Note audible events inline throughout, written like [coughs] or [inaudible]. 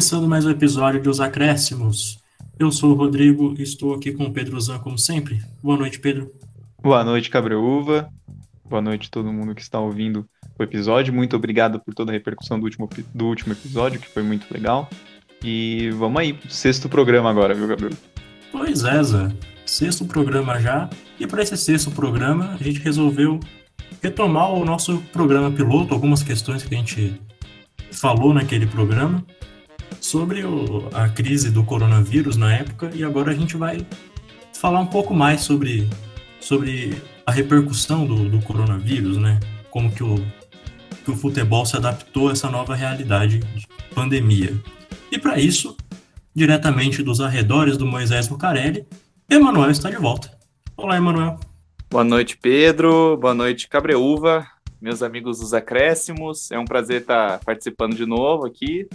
começando mais um episódio de Os Acréscimos. Eu sou o Rodrigo e estou aqui com o Pedro Zan, como sempre. Boa noite, Pedro. Boa noite, Cabreúva. Boa noite a todo mundo que está ouvindo o episódio. Muito obrigado por toda a repercussão do último, do último episódio, que foi muito legal. E vamos aí, sexto programa agora, viu, Gabriel? Pois é, Zan. Sexto programa já. E para esse sexto programa, a gente resolveu retomar o nosso programa piloto, algumas questões que a gente falou naquele programa sobre o, a crise do coronavírus na época e agora a gente vai falar um pouco mais sobre, sobre a repercussão do, do coronavírus, né? Como que o, que o futebol se adaptou a essa nova realidade de pandemia. E para isso, diretamente dos arredores do Moisés Bucarelli, Emanuel está de volta. Olá, Emanuel. Boa noite, Pedro. Boa noite, Cabreúva. Meus amigos dos acréscimos. É um prazer estar participando de novo aqui.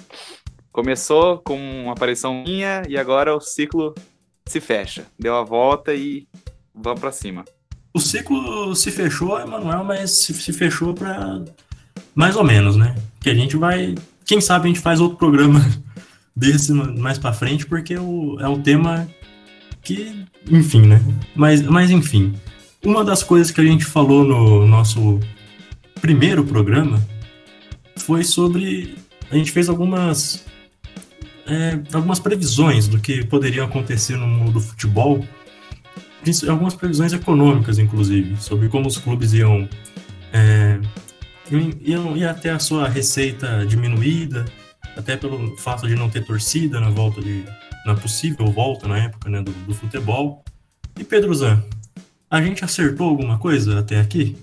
Começou com uma aparição minha e agora o ciclo se fecha. Deu a volta e vamos para cima. O ciclo se fechou, Emanuel, mas se, fechou para mais ou menos, né? Que a gente vai, quem sabe a gente faz outro programa [laughs] desse mais para frente, porque o, é um tema que, enfim, né? Mas, mas enfim, uma das coisas que a gente falou no nosso primeiro programa foi sobre a gente fez algumas é, algumas previsões do que poderia acontecer no mundo do futebol, algumas previsões econômicas, inclusive, sobre como os clubes iam, é, iam, iam ter a sua receita diminuída, até pelo fato de não ter torcida na volta de na possível volta na época né, do, do futebol. E Pedro Zan, a gente acertou alguma coisa até aqui?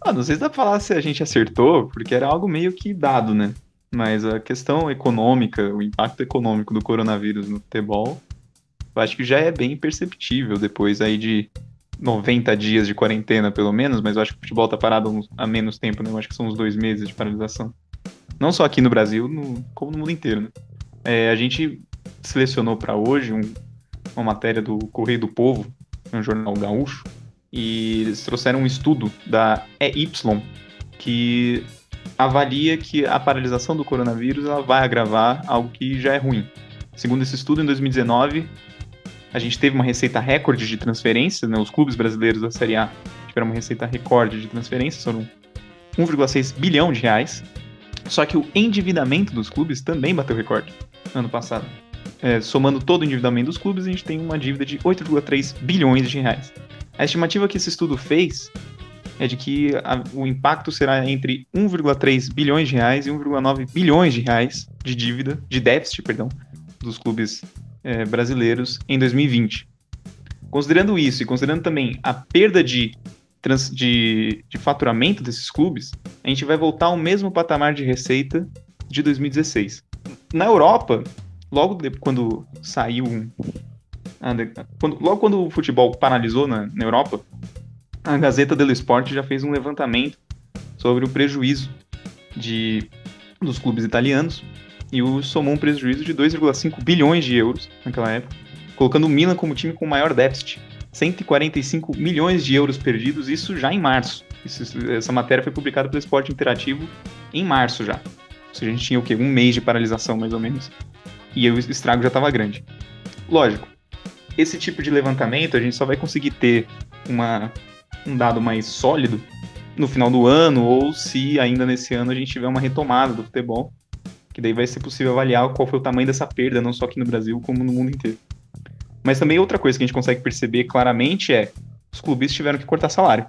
Ah, não sei se dá pra falar se a gente acertou, porque era algo meio que dado, né? Mas a questão econômica, o impacto econômico do coronavírus no futebol, eu acho que já é bem perceptível depois aí de 90 dias de quarentena, pelo menos, mas eu acho que o futebol tá parado há menos tempo, né? Eu acho que são uns dois meses de paralisação. Não só aqui no Brasil, no, como no mundo inteiro, né? É, a gente selecionou para hoje um, uma matéria do Correio do Povo, um jornal gaúcho, e eles trouxeram um estudo da EY, que avalia que a paralisação do coronavírus ela vai agravar algo que já é ruim. Segundo esse estudo, em 2019, a gente teve uma receita recorde de transferências, né? os clubes brasileiros da Série A tiveram uma receita recorde de transferências, foram 1,6 bilhão de reais. Só que o endividamento dos clubes também bateu recorde ano passado. É, somando todo o endividamento dos clubes, a gente tem uma dívida de 8,3 bilhões de reais. A estimativa que esse estudo fez é de que a, o impacto será entre 1,3 bilhões de reais e 1,9 bilhões de reais de dívida, de déficit, perdão, dos clubes é, brasileiros em 2020. Considerando isso e considerando também a perda de, trans, de, de faturamento desses clubes, a gente vai voltar ao mesmo patamar de receita de 2016. Na Europa, logo de, quando saiu quando, logo quando o futebol paralisou na, na Europa, a Gazeta dello Sport já fez um levantamento sobre o prejuízo de, dos clubes italianos e o somou um prejuízo de 2,5 bilhões de euros naquela época, colocando o Milan como time com maior déficit. 145 milhões de euros perdidos, isso já em março. Isso, essa matéria foi publicada pelo Esporte Interativo em março já. Ou seja, a gente tinha o quê? Um mês de paralisação, mais ou menos. E o estrago já estava grande. Lógico, esse tipo de levantamento a gente só vai conseguir ter uma um dado mais sólido no final do ano, ou se ainda nesse ano a gente tiver uma retomada do futebol, que daí vai ser possível avaliar qual foi o tamanho dessa perda, não só aqui no Brasil, como no mundo inteiro. Mas também outra coisa que a gente consegue perceber claramente é os clubes tiveram que cortar salário.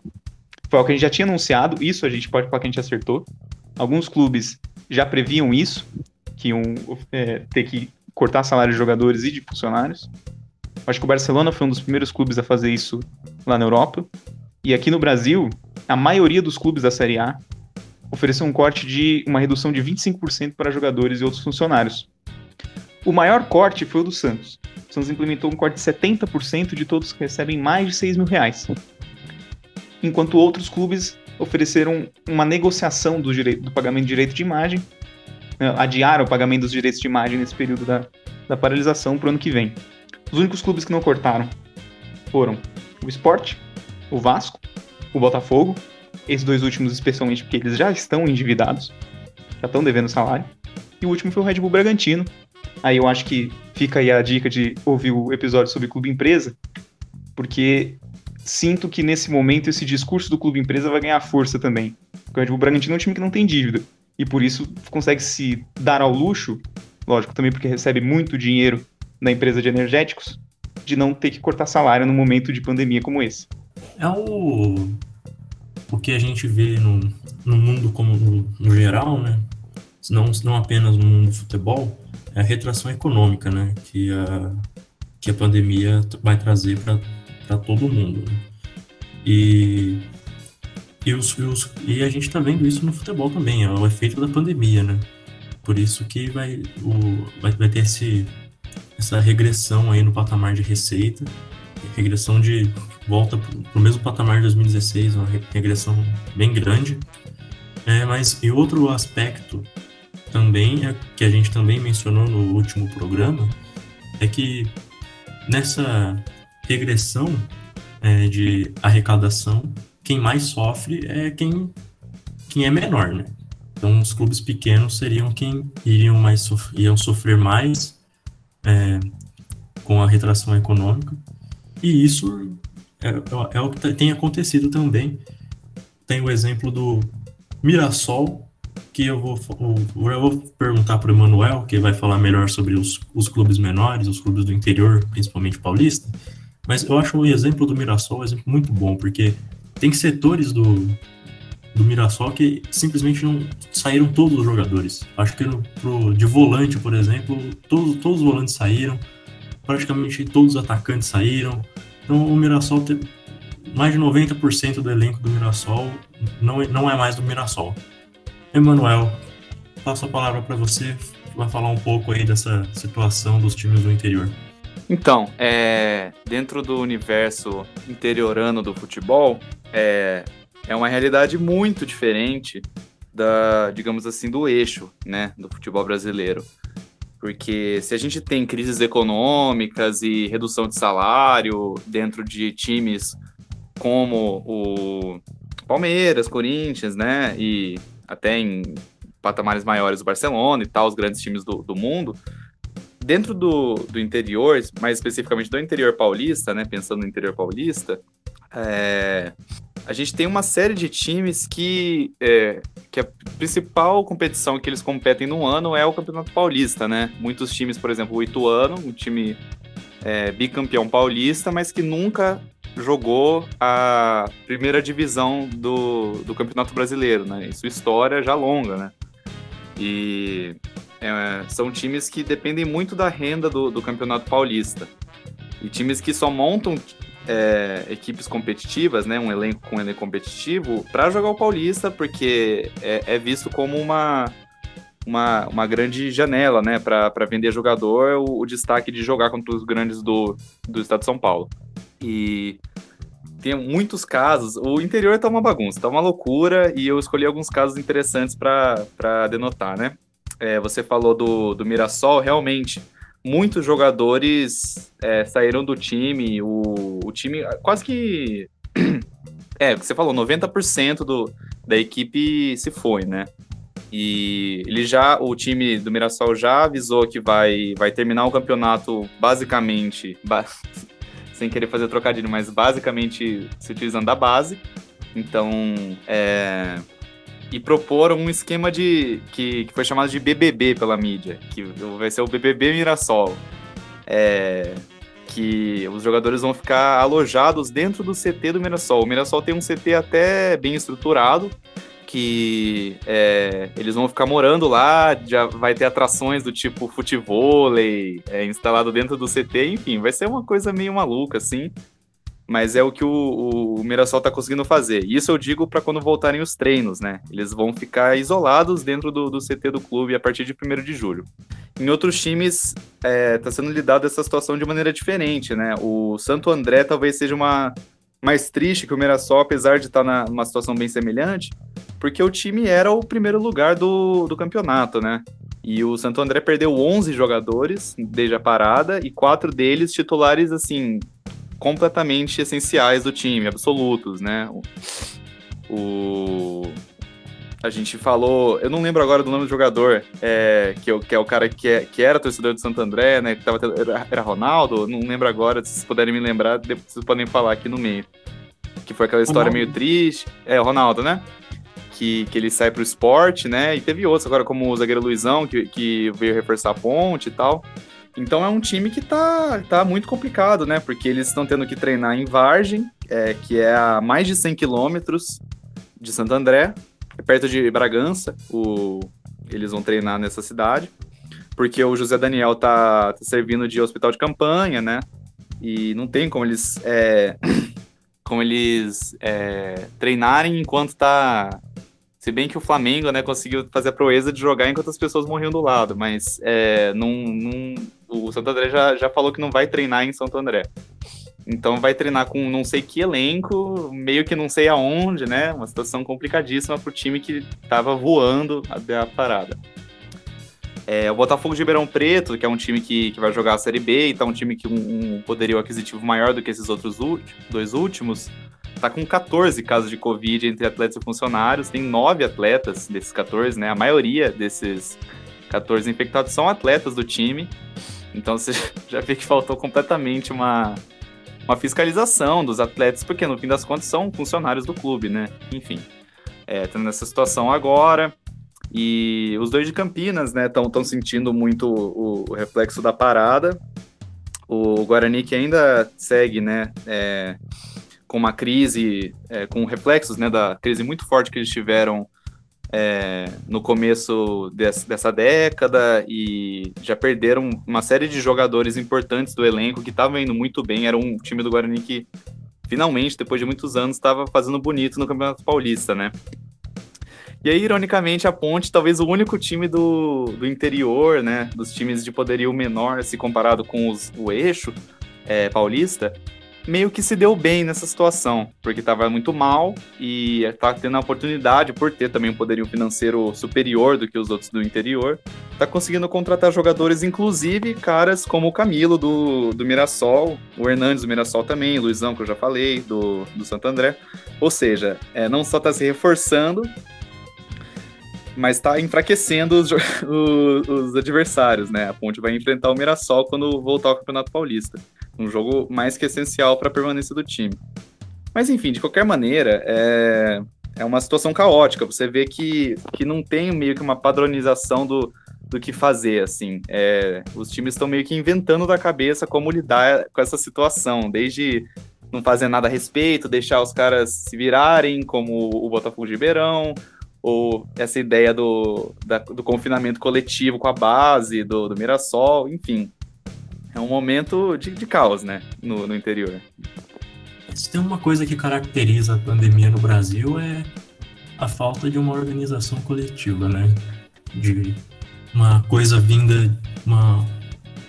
Foi o que a gente já tinha anunciado, isso a gente pode falar que a gente acertou. Alguns clubes já previam isso, que iam é, ter que cortar salário de jogadores e de funcionários. Acho que o Barcelona foi um dos primeiros clubes a fazer isso lá na Europa. E aqui no Brasil, a maioria dos clubes da Série A ofereceu um corte de uma redução de 25% para jogadores e outros funcionários. O maior corte foi o do Santos. O Santos implementou um corte de 70% de todos que recebem mais de 6 mil reais. Enquanto outros clubes ofereceram uma negociação do, direito, do pagamento de direito de imagem, né, adiaram o pagamento dos direitos de imagem nesse período da, da paralisação para o ano que vem. Os únicos clubes que não cortaram foram o Sport, o Vasco, o Botafogo, esses dois últimos especialmente porque eles já estão endividados, já estão devendo salário, e o último foi o Red Bull Bragantino, Aí eu acho que fica aí a dica de ouvir o episódio sobre Clube Empresa, porque sinto que nesse momento esse discurso do Clube Empresa vai ganhar força também. Porque o Bragantino é um time que não tem dívida e por isso consegue se dar ao luxo, lógico, também porque recebe muito dinheiro da empresa de energéticos, de não ter que cortar salário num momento de pandemia como esse. É o, o que a gente vê no, no mundo como no, no geral, né? Não, não apenas no mundo do futebol, é a retração econômica, né? Que a, que a pandemia vai trazer para todo mundo. Né? E, e, os, os, e a gente está vendo isso no futebol também, é o efeito da pandemia, né? Por isso que vai, o, vai, vai ter esse, essa regressão aí no patamar de receita, regressão de volta para o mesmo patamar de 2016, uma regressão bem grande. É, mas e outro aspecto também é que a gente também mencionou no último programa é que nessa regressão é, de arrecadação, quem mais sofre é quem, quem é menor, né? Então, os clubes pequenos seriam quem iriam mais iam sofrer mais é, com a retração econômica. E isso é, é, é o que tem acontecido também. Tem o exemplo do Mirassol, que eu vou, eu vou perguntar para o Emanuel, que vai falar melhor sobre os, os clubes menores, os clubes do interior, principalmente paulista. Mas eu acho o exemplo do Mirassol um exemplo muito bom, porque tem setores do, do Mirassol que simplesmente não saíram todos os jogadores. Acho que no, pro, de volante, por exemplo, todos, todos os volantes saíram, praticamente todos os atacantes saíram. Então o Mirassol tem mais de 90% do elenco do Mirassol não, não é mais do Mirassol. Emanuel, passo a palavra para você, vai falar um pouco aí dessa situação dos times do interior. Então, é, dentro do universo interiorano do futebol, é, é uma realidade muito diferente da, digamos assim, do eixo, né, do futebol brasileiro. Porque se a gente tem crises econômicas e redução de salário dentro de times como o Palmeiras, Corinthians, né, e até em patamares maiores o Barcelona e tal, os grandes times do, do mundo, dentro do, do interior, mais especificamente do interior paulista, né, pensando no interior paulista, é, a gente tem uma série de times que, é, que a principal competição que eles competem no ano é o Campeonato Paulista, né? Muitos times, por exemplo, o Ituano, um time é, bicampeão paulista, mas que nunca jogou a primeira divisão do, do Campeonato Brasileiro, né? Sua história já longa, né? E é, são times que dependem muito da renda do, do Campeonato Paulista. E times que só montam é, equipes competitivas, né, um elenco com um elenco competitivo, para jogar o Paulista, porque é, é, visto como uma, uma, uma grande janela né, para vender jogador, o, o, destaque de jogar contra os grandes do, do estado de São Paulo. E tem muitos casos, o interior tá uma bagunça, tá uma loucura, e eu escolhi alguns casos interessantes para denotar, né? É, você falou do, do Mirassol, realmente muitos jogadores é, saíram do time, o, o time quase que. [clears throat] É, você falou, 90% do, da equipe se foi, né? E ele já, o time do Mirassol já avisou que vai, vai terminar o campeonato basicamente, ba [laughs] sem querer fazer trocadilho, mas basicamente se utilizando da base. Então, é, e proporam um esquema de que, que foi chamado de BBB pela mídia, que vai ser o BBB Mirassol. É, que os jogadores vão ficar alojados dentro do CT do Mirassol. O Mirassol tem um CT até bem estruturado, que é, eles vão ficar morando lá, já vai ter atrações do tipo futevôlei é, instalado dentro do CT, enfim, vai ser uma coisa meio maluca, assim mas é o que o, o Mirassol está conseguindo fazer. Isso eu digo para quando voltarem os treinos, né? Eles vão ficar isolados dentro do, do CT do clube a partir de 1 de julho. Em outros times, está é, sendo lidado essa situação de maneira diferente, né? O Santo André talvez seja uma mais triste que o Mirassol, apesar de estar tá numa situação bem semelhante, porque o time era o primeiro lugar do, do campeonato, né? E o Santo André perdeu 11 jogadores desde a parada e quatro deles titulares, assim, completamente essenciais do time, absolutos, né? O, a gente falou, eu não lembro agora do nome do jogador, é, que, que é o cara que, é, que era torcedor de Santo André, né? Que tava, era, era Ronaldo, não lembro agora, se vocês puderem me lembrar, depois vocês podem falar aqui no meio. Que foi aquela história Ronaldo. meio triste. É, o Ronaldo, né? Que, que ele sai pro esporte, né? E teve outros agora, como o zagueiro Luizão, que, que veio reforçar a ponte e tal. Então é um time que tá, tá muito complicado, né? Porque eles estão tendo que treinar em Vargem, é, que é a mais de 100 quilômetros de Santo André é perto de Bragança, o, eles vão treinar nessa cidade, porque o José Daniel tá, tá servindo de hospital de campanha, né? E não tem como eles, é, [coughs] como eles é, treinarem enquanto tá. Se bem que o Flamengo, né, conseguiu fazer a proeza de jogar enquanto as pessoas morriam do lado, mas é, não, não, o Santo André já, já falou que não vai treinar em Santo André. Então vai treinar com não sei que elenco, meio que não sei aonde, né? Uma situação complicadíssima pro time que tava voando a, a parada. É, o Botafogo de Ribeirão Preto, que é um time que, que vai jogar a Série B e tá um time que um, um poderio aquisitivo maior do que esses outros dois últimos, tá com 14 casos de Covid entre atletas e funcionários, tem nove atletas desses 14, né? A maioria desses 14 infectados são atletas do time. Então você [laughs] já vê que faltou completamente uma, uma fiscalização dos atletas, porque no fim das contas são funcionários do clube, né? Enfim, é, tá nessa situação agora. E os dois de Campinas, né, estão sentindo muito o, o, reflexo da parada. O Guarani que ainda segue, né, é, com uma crise, é, com reflexos, né, da crise muito forte que eles tiveram é, no começo desse, dessa década e já perderam uma série de jogadores importantes do elenco que estavam indo muito bem. Era um time do Guarani que finalmente, depois de muitos anos, estava fazendo bonito no Campeonato Paulista, né? E aí, ironicamente, a Ponte, talvez o único time do, do interior, né, dos times de poderio menor, se comparado com os, o eixo é, paulista, meio que se deu bem nessa situação, porque estava muito mal e está tendo a oportunidade, por ter também um poderio financeiro superior do que os outros do interior, está conseguindo contratar jogadores, inclusive caras como o Camilo do, do Mirassol, o Hernandes do Mirassol também, o Luizão, que eu já falei, do, do Santo André. Ou seja, é, não só está se reforçando, mas está enfraquecendo os, os, [laughs] os, adversários, né? A Ponte vai enfrentar o Mirassol quando voltar ao Campeonato Paulista. Um jogo mais que essencial para a permanência do time. Mas enfim, de qualquer maneira, é, é uma situação caótica. Você vê que, que não tem meio que uma padronização do, do que fazer, assim. É, os times estão meio que inventando da cabeça como lidar com essa situação, desde não fazer nada a respeito, deixar os caras se virarem, como o Botafogo de Ribeirão, ou essa ideia do, da, do confinamento coletivo com a base do, do Mirassol, enfim. É um momento de, de caos, né, no, no interior. Se tem uma coisa que caracteriza a pandemia no Brasil é a falta de uma organização coletiva, né? De uma coisa vinda, uma,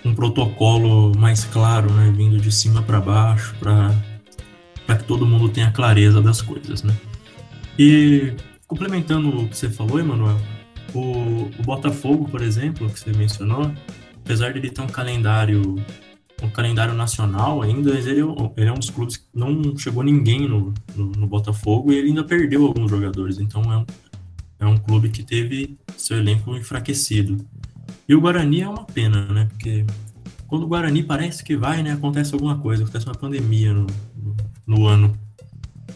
um protocolo mais claro, né? Vindo de cima para baixo, para que todo mundo tenha clareza das coisas, né? E complementando o que você falou, Emanuel, o, o Botafogo, por exemplo, que você mencionou, apesar de ele ter um calendário um calendário nacional ainda, ele, é ele é um dos clubes que não chegou ninguém no, no, no, Botafogo e ele ainda perdeu alguns jogadores. Então é um, é um clube que teve seu elenco enfraquecido. E o Guarani é uma pena, né? Porque quando o Guarani parece que vai, né? Acontece alguma coisa, acontece uma pandemia no, no, no ano.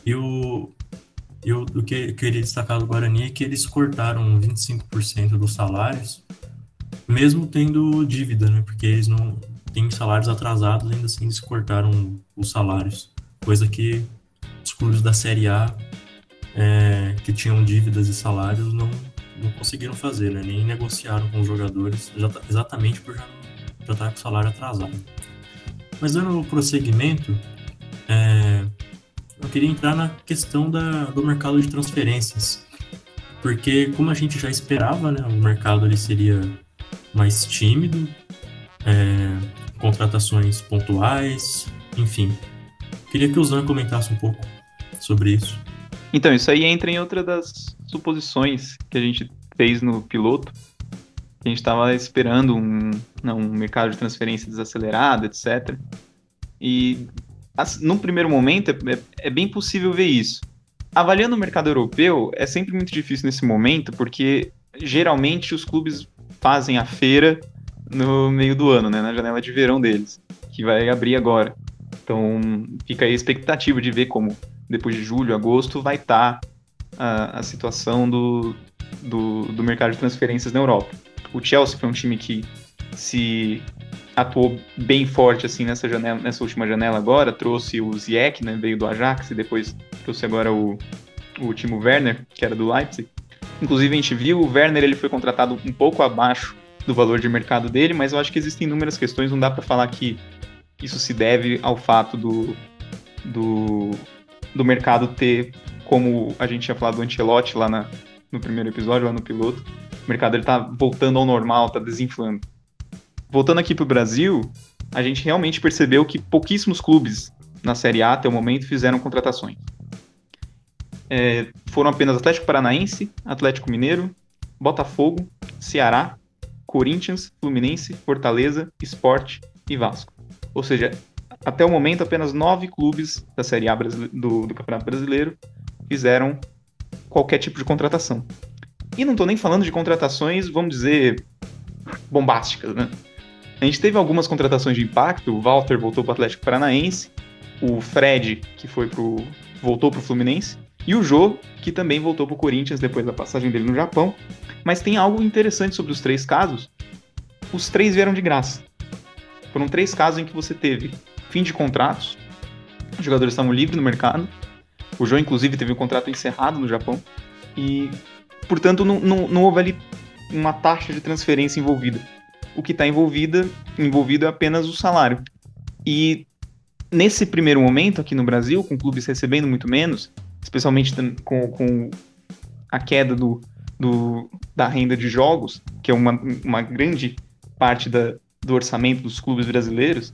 E e o, o que eu queria destacar do Guarani é que eles cortaram 25% dos salários, mesmo tendo dívida, né? Porque eles não têm salários atrasados, ainda assim eles cortaram os salários. Coisa que os clubes da Série A é, que tinham dívidas e salários não, não conseguiram fazer, né? Nem negociaram com os jogadores, exatamente por já, já estar com o salário atrasado. Mas dando prosseguimento, é, eu queria entrar na questão da, do mercado de transferências. Porque, como a gente já esperava, né, o mercado ele seria mais tímido, é, contratações pontuais, enfim. Queria que o Zan comentasse um pouco sobre isso. Então, isso aí entra em outra das suposições que a gente fez no piloto. A gente estava esperando um, não, um mercado de transferência desacelerado, etc. E num primeiro momento, é, é, é, bem possível ver isso. avaliando o mercado europeu, é sempre muito difícil nesse momento, porque geralmente os clubes fazem a feira no meio do ano, né, na janela de verão deles, que vai abrir agora. Então fica aí a expectativa de ver como depois de julho, agosto, vai estar tá a, a situação do, do, do mercado de transferências na Europa. O Chelsea foi um time que se atuou bem forte assim nessa janela, nessa última janela agora, trouxe o Ziyech, né, veio do Ajax e depois trouxe agora o, o Timo Werner, que era do Leipzig. Inclusive a gente viu o Werner, ele foi contratado um pouco abaixo do valor de mercado dele, mas eu acho que existem inúmeras questões, não dá para falar que isso se deve ao fato do, do, do mercado ter, como a gente tinha falado do Ancelotti lá na, no primeiro episódio, lá no piloto, o mercado ele tá voltando ao normal, tá desinflando. Voltando aqui pro Brasil, a gente realmente percebeu que pouquíssimos clubes na Série A até o momento fizeram contratações. É, foram apenas Atlético Paranaense, Atlético Mineiro, Botafogo, Ceará, Corinthians, Fluminense, Fortaleza, Sport e Vasco. Ou seja, até o momento apenas nove clubes da Série A do, do Campeonato Brasileiro fizeram qualquer tipo de contratação. E não estou nem falando de contratações, vamos dizer, bombásticas, né? A gente teve algumas contratações de impacto, o Walter voltou para o Atlético Paranaense, o Fred, que foi pro, voltou para o Fluminense, e o Jô, que também voltou para o Corinthians depois da passagem dele no Japão. Mas tem algo interessante sobre os três casos. Os três vieram de graça. Foram três casos em que você teve fim de contratos, os jogadores estavam livres no mercado, o João, inclusive, teve um contrato encerrado no Japão. E, portanto, não, não, não houve ali uma taxa de transferência envolvida. O que está envolvido é apenas o salário. E nesse primeiro momento aqui no Brasil, com clubes recebendo muito menos, especialmente com, com a queda do, do, da renda de jogos, que é uma, uma grande parte da, do orçamento dos clubes brasileiros,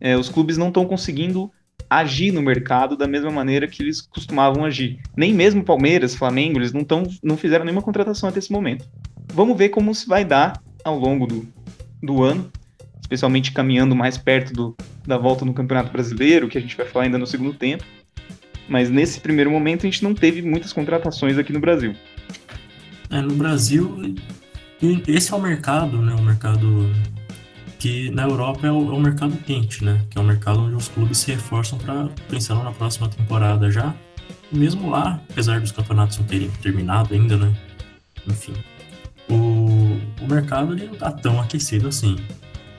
é, os clubes não estão conseguindo agir no mercado da mesma maneira que eles costumavam agir. Nem mesmo Palmeiras, Flamengo, eles não, tão, não fizeram nenhuma contratação até esse momento. Vamos ver como se vai dar ao longo do, do ano, especialmente caminhando mais perto do, da volta no Campeonato Brasileiro, que a gente vai falar ainda no segundo tempo. Mas nesse primeiro momento a gente não teve muitas contratações aqui no Brasil. É, no Brasil, esse é o mercado, né? O mercado que na Europa é o, é o, mercado quente, né? Que é o mercado onde os clubes se reforçam para pensando na próxima temporada já. Mesmo lá, apesar dos campeonatos não terem terminado ainda, né? Enfim, o, o mercado ele não tá tão aquecido assim.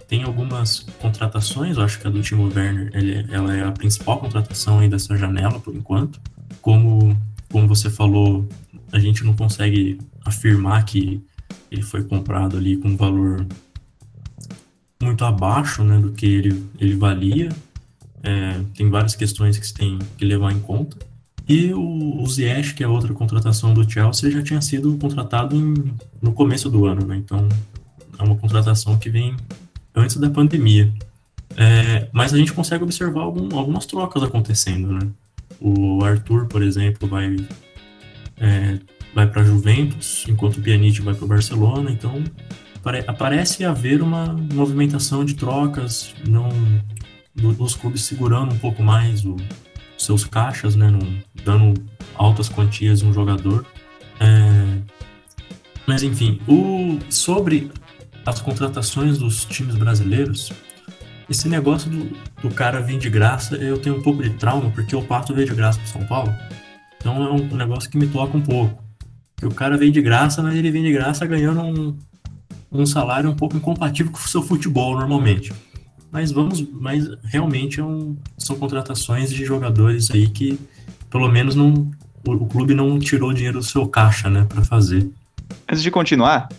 Tem algumas contratações, eu acho que a do Timo Werner ele, ela é a principal contratação aí dessa janela por enquanto. Como, como você falou, a gente não consegue afirmar que ele foi comprado ali com um valor muito abaixo né, do que ele, ele valia. É, tem várias questões que se tem que levar em conta. E o, o Ziyech, que é outra contratação do Chelsea, já tinha sido contratado em, no começo do ano, né? Então é uma contratação que vem antes da pandemia. É, mas a gente consegue observar algum, algumas trocas acontecendo, né? O Arthur, por exemplo, vai é, vai para Juventus, enquanto o Pjanic vai para o Barcelona. Então parece haver uma movimentação de trocas, não dos clubes segurando um pouco mais os seus caixas, né, dando altas quantias em um jogador. É, mas enfim, o, sobre as contratações dos times brasileiros, esse negócio do, do cara vir de graça, eu tenho um pouco de trauma, porque o Pato veio de graça para São Paulo. Então é um negócio que me toca um pouco. Que o cara vem de graça, mas ele vem de graça ganhando um, um salário um pouco incompatível com o seu futebol normalmente. Mas vamos, mas realmente é um, são contratações de jogadores aí que pelo menos não o, o clube não tirou dinheiro do seu caixa, né, para fazer. Antes de continuar,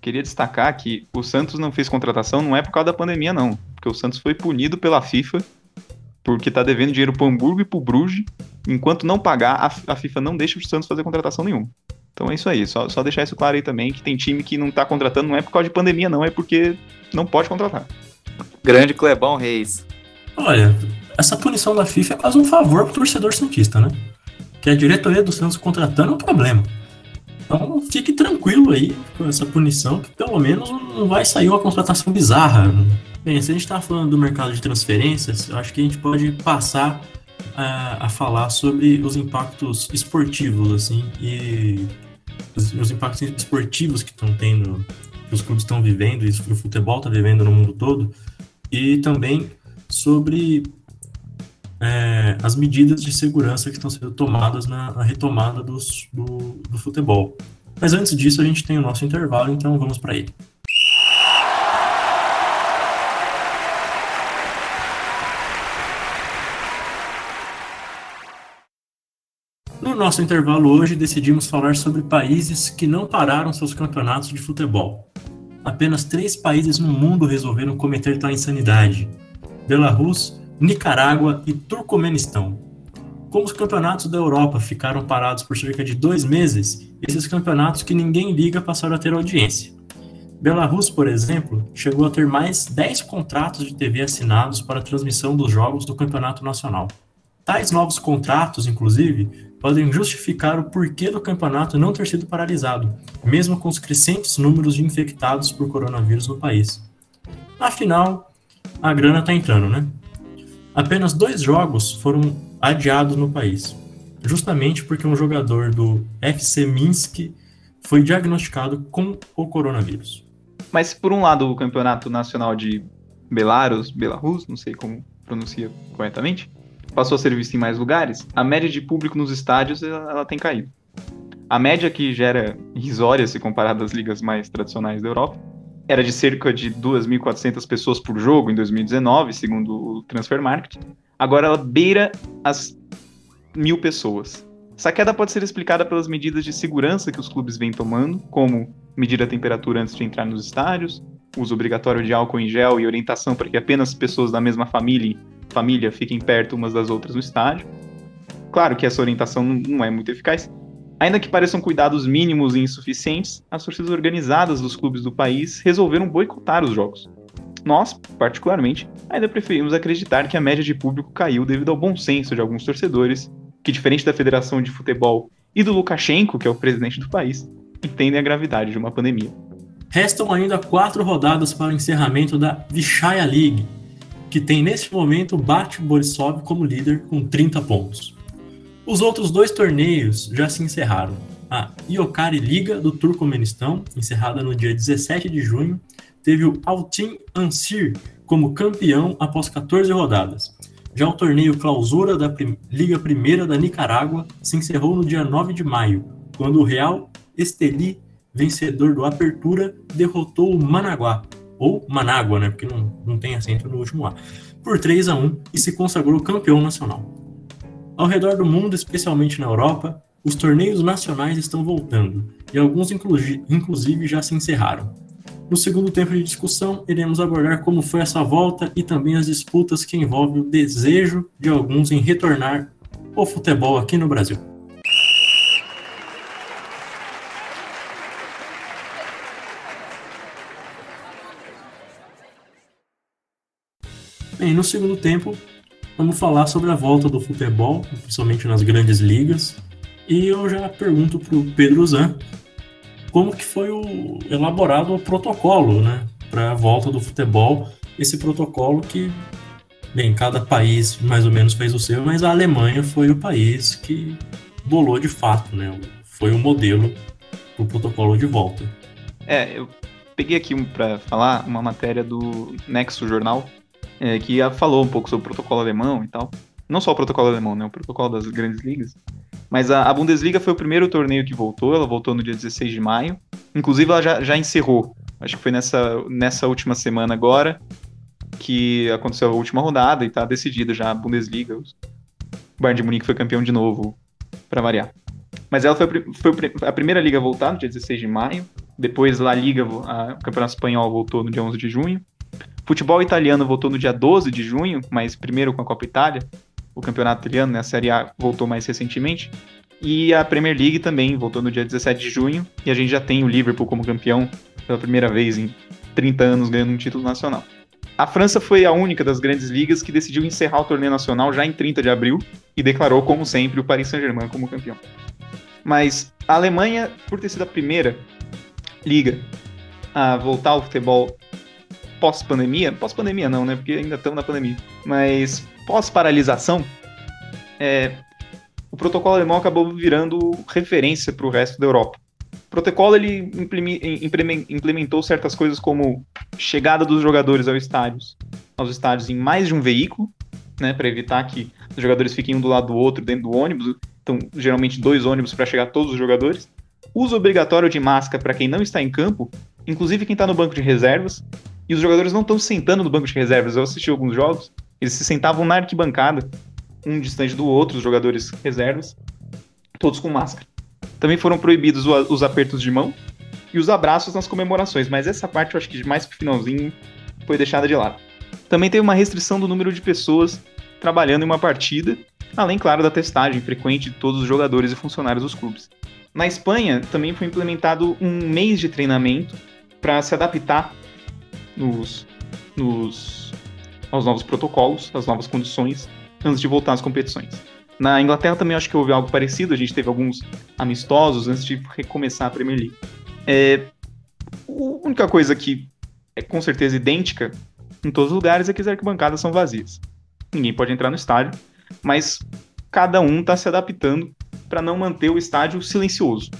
queria destacar que o Santos não fez contratação não é por causa da pandemia não, porque o Santos foi punido pela FIFA porque tá devendo dinheiro pro Hamburgo e pro Bruges, enquanto não pagar, a, a FIFA não deixa o Santos fazer contratação nenhuma. Então é isso aí, só, só deixar isso claro aí também, que tem time que não tá contratando, não é por causa de pandemia, não, é porque não pode contratar. Grande Clebão Reis. Olha, essa punição da FIFA é quase um favor pro torcedor santista, né? Que a diretoria do Santos contratando é um problema. Então fique tranquilo aí com essa punição, que pelo menos não vai sair uma contratação bizarra. Bem, se a gente tá falando do mercado de transferências, acho que a gente pode passar a, a falar sobre os impactos esportivos, assim, e os, os impactos esportivos que estão tendo, que os clubes estão vivendo, isso que o futebol está vivendo no mundo todo, e também sobre é, as medidas de segurança que estão sendo tomadas na, na retomada dos, do, do futebol. Mas antes disso, a gente tem o nosso intervalo, então vamos para ele. No nosso intervalo hoje, decidimos falar sobre países que não pararam seus campeonatos de futebol. Apenas três países no mundo resolveram cometer tal insanidade: Belarus, Nicarágua e Turcomenistão. Como os campeonatos da Europa ficaram parados por cerca de dois meses, esses campeonatos que ninguém liga passaram a ter audiência. Belarus, por exemplo, chegou a ter mais 10 contratos de TV assinados para a transmissão dos jogos do campeonato nacional. Tais novos contratos, inclusive, podem justificar o porquê do campeonato não ter sido paralisado, mesmo com os crescentes números de infectados por coronavírus no país. Afinal, a grana tá entrando, né? Apenas dois jogos foram adiados no país, justamente porque um jogador do FC Minsk foi diagnosticado com o coronavírus. Mas por um lado o campeonato nacional de Belarus, Belarus, não sei como pronuncia corretamente, passou a ser visto em mais lugares, a média de público nos estádios ela, ela tem caído. A média que gera irrisória se comparada às ligas mais tradicionais da Europa era de cerca de 2.400 pessoas por jogo em 2019, segundo o Transfer Market. Agora ela beira as mil pessoas. Essa queda pode ser explicada pelas medidas de segurança que os clubes vêm tomando, como medir a temperatura antes de entrar nos estádios, uso obrigatório de álcool em gel e orientação para que apenas pessoas da mesma família, família fiquem perto umas das outras no estádio. Claro que essa orientação não é muito eficaz, Ainda que pareçam cuidados mínimos e insuficientes, as torcidas organizadas dos clubes do país resolveram boicotar os jogos. Nós, particularmente, ainda preferimos acreditar que a média de público caiu devido ao bom senso de alguns torcedores, que, diferente da Federação de Futebol e do Lukashenko, que é o presidente do país, entendem a gravidade de uma pandemia. Restam ainda quatro rodadas para o encerramento da Vishaya League, que tem neste momento o Bat Borisov como líder com 30 pontos. Os outros dois torneios já se encerraram. A Iokari Liga do Turcomenistão, encerrada no dia 17 de junho, teve o Altin Ansir como campeão após 14 rodadas. Já o torneio Clausura da Prim Liga Primeira da Nicarágua se encerrou no dia 9 de maio, quando o Real Esteli, vencedor do Apertura, derrotou o Managuá, ou Manágua, né, porque não, não tem acento no último A, por 3 a 1 e se consagrou campeão nacional. Ao redor do mundo, especialmente na Europa, os torneios nacionais estão voltando, e alguns inclusive já se encerraram. No segundo tempo de discussão, iremos abordar como foi essa volta e também as disputas que envolvem o desejo de alguns em retornar ao futebol aqui no Brasil. Bem, no segundo tempo, Vamos falar sobre a volta do futebol, principalmente nas grandes ligas. E eu já pergunto para o Pedro Zan como que foi o, elaborado o protocolo né, para a volta do futebol. Esse protocolo que, bem, cada país mais ou menos fez o seu, mas a Alemanha foi o país que bolou de fato, né? Foi o modelo do protocolo de volta. É, eu peguei aqui para falar uma matéria do Nexo Jornal, é, que falou um pouco sobre o protocolo alemão e tal. Não só o protocolo alemão, né? O protocolo das grandes ligas. Mas a, a Bundesliga foi o primeiro torneio que voltou, ela voltou no dia 16 de maio. Inclusive, ela já, já encerrou. Acho que foi nessa, nessa última semana agora que aconteceu a última rodada e tá decidida já a Bundesliga. O Bayern de Munique foi campeão de novo, para variar. Mas ela foi, foi, a primeira liga a voltar no dia 16 de maio. Depois a Liga, o Campeonato Espanhol voltou no dia 11 de junho. Futebol italiano voltou no dia 12 de junho, mas primeiro com a Copa Itália. O campeonato italiano, né, a Série A, voltou mais recentemente. E a Premier League também voltou no dia 17 de junho. E a gente já tem o Liverpool como campeão pela primeira vez em 30 anos ganhando um título nacional. A França foi a única das grandes ligas que decidiu encerrar o torneio nacional já em 30 de abril e declarou, como sempre, o Paris Saint-Germain como campeão. Mas a Alemanha, por ter sido a primeira liga a voltar ao futebol pós-pandemia, pós-pandemia não, né? Porque ainda estamos na pandemia, mas pós-paralisação, é, o protocolo alemão acabou virando referência para o resto da Europa. O protocolo ele implementou certas coisas como chegada dos jogadores aos estádios, aos estádios em mais de um veículo, né, para evitar que os jogadores fiquem um do lado do outro dentro do ônibus. Então, geralmente dois ônibus para chegar todos os jogadores. Uso obrigatório de máscara para quem não está em campo, inclusive quem está no banco de reservas. E os jogadores não estão sentando no banco de reservas. Eu assisti alguns jogos, eles se sentavam na arquibancada, um distante do outro, os jogadores reservas, todos com máscara. Também foram proibidos os apertos de mão e os abraços nas comemorações, mas essa parte eu acho que mais pro finalzinho foi deixada de lado. Também teve uma restrição do número de pessoas trabalhando em uma partida, além, claro, da testagem frequente de todos os jogadores e funcionários dos clubes. Na Espanha, também foi implementado um mês de treinamento para se adaptar nos, nos, aos novos protocolos, às novas condições, antes de voltar às competições. Na Inglaterra também acho que houve algo parecido, a gente teve alguns amistosos antes de recomeçar a Premier League. É, a única coisa que é com certeza idêntica em todos os lugares é que as arquibancadas são vazias. Ninguém pode entrar no estádio, mas cada um está se adaptando para não manter o estádio silencioso.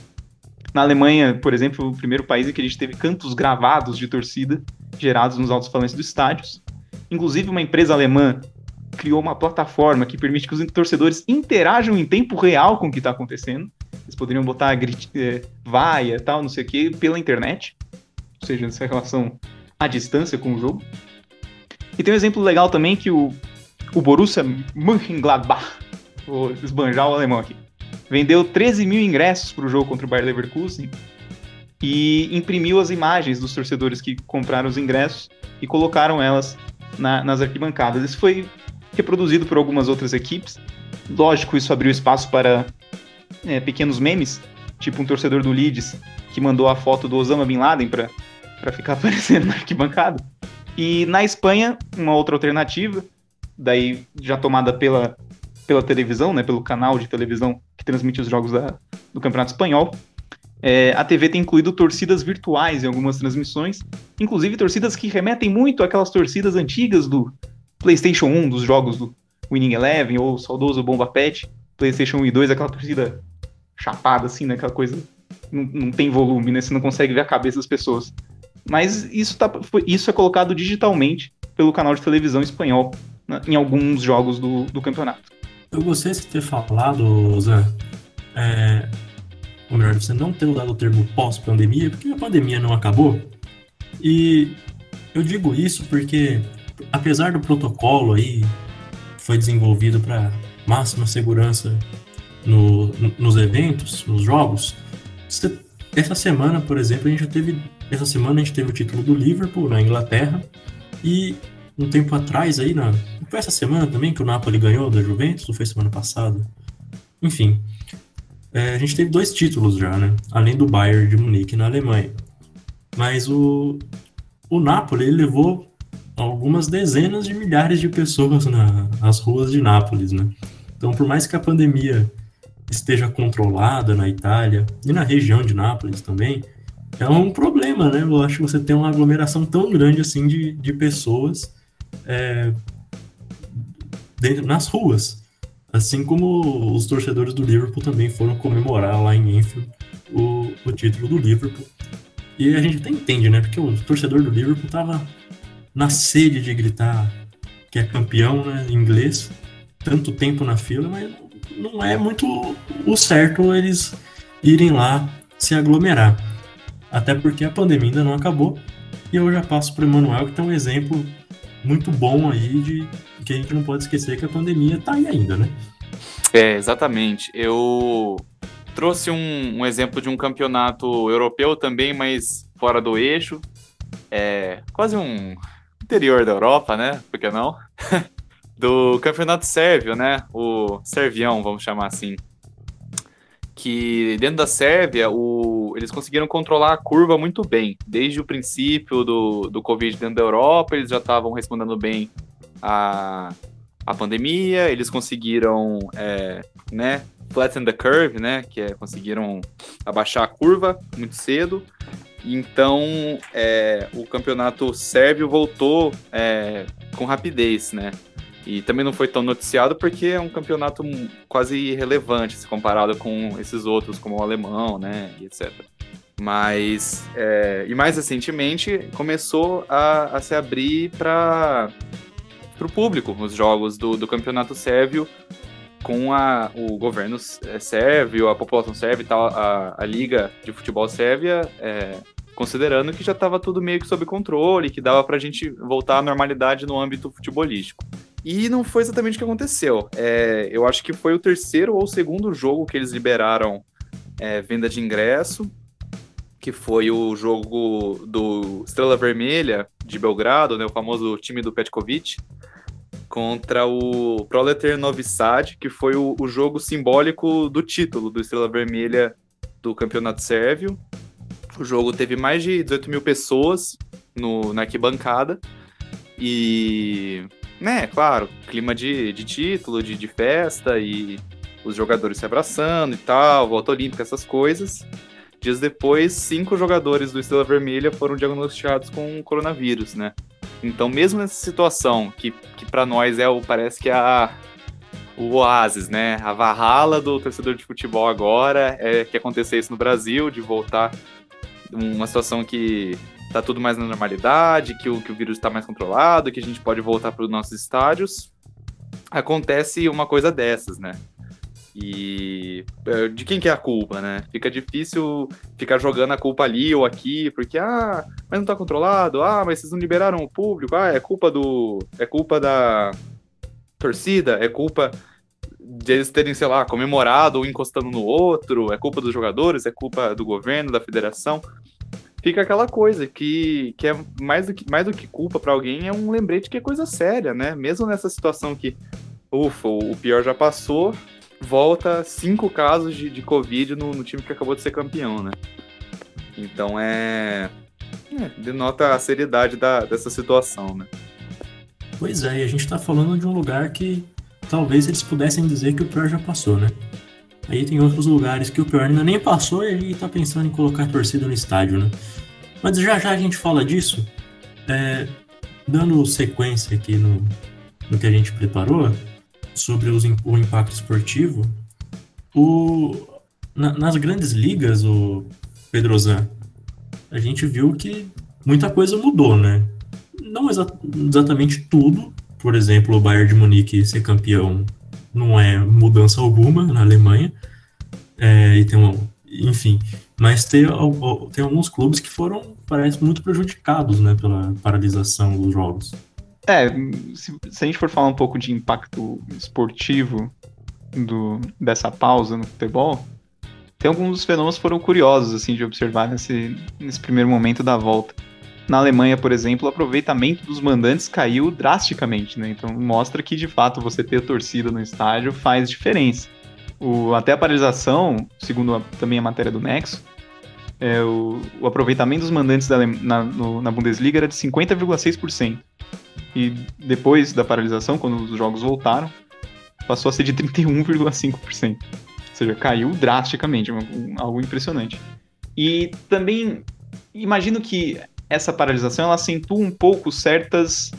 Na Alemanha, por exemplo, o primeiro país em que a gente teve cantos gravados de torcida gerados nos altos-falantes dos estádios. Inclusive, uma empresa alemã criou uma plataforma que permite que os torcedores interajam em tempo real com o que está acontecendo. Eles poderiam botar grit, é, vaia, tal, não sei o que, pela internet. Ou seja, nessa relação à distância com o jogo. E tem um exemplo legal também que o, o Borussia Mönchengladbach, vou esbanjar o alemão aqui, vendeu 13 mil ingressos para o jogo contra o Bayer Leverkusen e imprimiu as imagens dos torcedores que compraram os ingressos e colocaram elas na, nas arquibancadas. Isso foi reproduzido por algumas outras equipes. Lógico, isso abriu espaço para é, pequenos memes, tipo um torcedor do Leeds que mandou a foto do Osama Bin Laden para ficar [laughs] aparecendo na arquibancada. E na Espanha, uma outra alternativa, daí já tomada pela, pela televisão, né, pelo canal de televisão que transmite os jogos da, do Campeonato Espanhol, é, a TV tem incluído torcidas virtuais em algumas transmissões, inclusive torcidas que remetem muito àquelas torcidas antigas do PlayStation 1, dos jogos do Winning Eleven ou saudoso Bomba Pet, PlayStation 1 e 2, aquela torcida chapada assim, né? Aquela coisa não, não tem volume, né? Você não consegue ver a cabeça das pessoas. Mas isso, tá, isso é colocado digitalmente pelo canal de televisão espanhol né, em alguns jogos do, do campeonato. Eu gostei de ter falado, Zé, é, ou melhor, você não ter usado o termo pós-pandemia, porque a pandemia não acabou. E eu digo isso porque, apesar do protocolo aí foi desenvolvido para máxima segurança no, no, nos eventos, nos jogos, essa semana, por exemplo, a gente teve essa semana a gente teve o título do Liverpool na Inglaterra e um tempo atrás aí na foi essa semana também que o Napoli ganhou da Juventus ou foi semana passada? Enfim, é, a gente teve dois títulos já, né? Além do Bayern de Munique na Alemanha. Mas o, o Napoli ele levou algumas dezenas de milhares de pessoas na, nas ruas de Nápoles, né? Então, por mais que a pandemia esteja controlada na Itália e na região de Nápoles também, é um problema, né? Eu acho que você tem uma aglomeração tão grande assim de, de pessoas é, dentro, nas ruas. Assim como os torcedores do Liverpool também foram comemorar lá em Enfield o, o título do Liverpool. E a gente até entende, né? Porque o torcedor do Liverpool tava na sede de gritar que é campeão né, em inglês, tanto tempo na fila, mas não é muito o certo eles irem lá se aglomerar. Até porque a pandemia ainda não acabou. E eu já passo para o Emanuel, que tem um exemplo muito bom aí de que a gente não pode esquecer que a pandemia tá aí ainda, né? É, exatamente. Eu trouxe um, um exemplo de um campeonato europeu também, mas fora do eixo. É quase um interior da Europa, né? Por que não? [laughs] do campeonato sérvio, né? O Servião, vamos chamar assim. Que dentro da Sérvia, o, eles conseguiram controlar a curva muito bem. Desde o princípio do, do Covid dentro da Europa, eles já estavam respondendo bem a, a pandemia, eles conseguiram, é, né, flatten the curve, né, que é, conseguiram abaixar a curva muito cedo. Então, é, o campeonato sérvio voltou é, com rapidez, né? E também não foi tão noticiado porque é um campeonato quase irrelevante se comparado com esses outros, como o alemão, né, e etc. Mas, é, e mais recentemente, começou a, a se abrir para o público os jogos do, do campeonato sérvio com a, o governo é, sérvio, a população sérvia e tal, a, a Liga de Futebol Sérvia, é, considerando que já estava tudo meio que sob controle, que dava para a gente voltar à normalidade no âmbito futebolístico. E não foi exatamente o que aconteceu. É, eu acho que foi o terceiro ou segundo jogo que eles liberaram é, venda de ingresso, que foi o jogo do Estrela Vermelha de Belgrado, né, o famoso time do Petkovic, contra o Proletar Novi Sad, que foi o, o, jogo simbólico do título do Estrela Vermelha do Campeonato Sérvio. O jogo teve mais de 18 mil pessoas no, na arquibancada. E, né, claro, clima de, de título, de, de festa e os jogadores se abraçando e tal, volta olímpica, essas coisas. Dias depois, cinco jogadores do Estrela Vermelha foram diagnosticados com coronavírus, né? Então, mesmo nessa situação, que, que para nós é o parece que é a, o oásis, né? A varrala do torcedor de futebol agora é que acontecer isso no Brasil, de voltar uma situação que tá tudo mais na normalidade, que o, que o vírus está mais controlado, que a gente pode voltar para os nossos estádios. Acontece uma coisa dessas, né? E é, de quem que é a culpa, né? Fica difícil ficar jogando a culpa ali ou aqui, porque ah, mas não tá controlado, ah, mas vocês não liberaram o público, ah, é culpa do. É culpa da torcida, é culpa deles terem, sei lá, comemorado ou encostando no outro, é culpa dos jogadores, é culpa do governo, da federação. Fica aquela coisa que, que é mais do que, mais do que culpa para alguém, é um lembrete que é coisa séria, né? Mesmo nessa situação que, ufa, o pior já passou, volta cinco casos de, de Covid no, no, time que acabou de ser campeão, né? Então é. é denota a seriedade da, dessa situação, né? Pois é, e a gente tá falando de um lugar que talvez eles pudessem dizer que o pior já passou, né? Aí tem outros lugares que o pior ainda nem passou e ele tá pensando em colocar torcida no estádio, né? Mas já já a gente fala disso. É, dando sequência aqui no, no que a gente preparou, sobre os, o impacto esportivo, o, na, nas grandes ligas, o Pedrozan, a gente viu que muita coisa mudou, né? Não exa exatamente tudo. Por exemplo, o Bayern de Munique ser campeão não é mudança alguma na Alemanha. É, e tem um, enfim, mas tem, tem alguns clubes que foram, parece, muito prejudicados né, pela paralisação dos jogos. É, se, se, a gente for falar um pouco de impacto esportivo do, dessa pausa no futebol, tem alguns fenômenos que foram curiosos assim de observar nesse, nesse primeiro momento da volta. Na Alemanha, por exemplo, o aproveitamento dos mandantes caiu drasticamente, né? Então mostra que de fato você ter torcida no estádio faz diferença. O, até a paralisação, segundo a, também a matéria do Nexo, é, o, o aproveitamento dos mandantes da, na, no, na Bundesliga era de 50,6%. E depois da paralisação, quando os jogos voltaram, passou a ser de 31,5%. Ou seja, caiu drasticamente, algo impressionante. E também imagino que essa paralisação ela acentua um pouco certas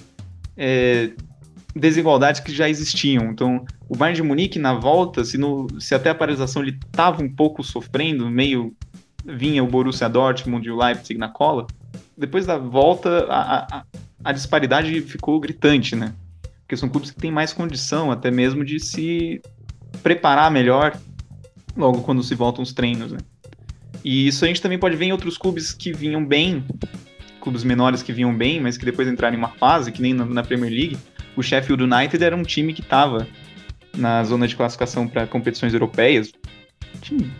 é, desigualdades que já existiam. Então, o Bayern de Munique na volta, se, no, se até a paralisação ele estava um pouco sofrendo, meio vinha o Borussia Dortmund e o Leipzig na cola, depois da volta a, a, a disparidade ficou gritante, né? Porque são clubes que têm mais condição até mesmo de se preparar melhor logo quando se voltam os treinos, né? E isso a gente também pode ver em outros clubes que vinham bem, clubes menores que vinham bem, mas que depois entraram em uma fase, que nem na, Premier League. O Sheffield United era um time que estava na zona de classificação para competições europeias. Time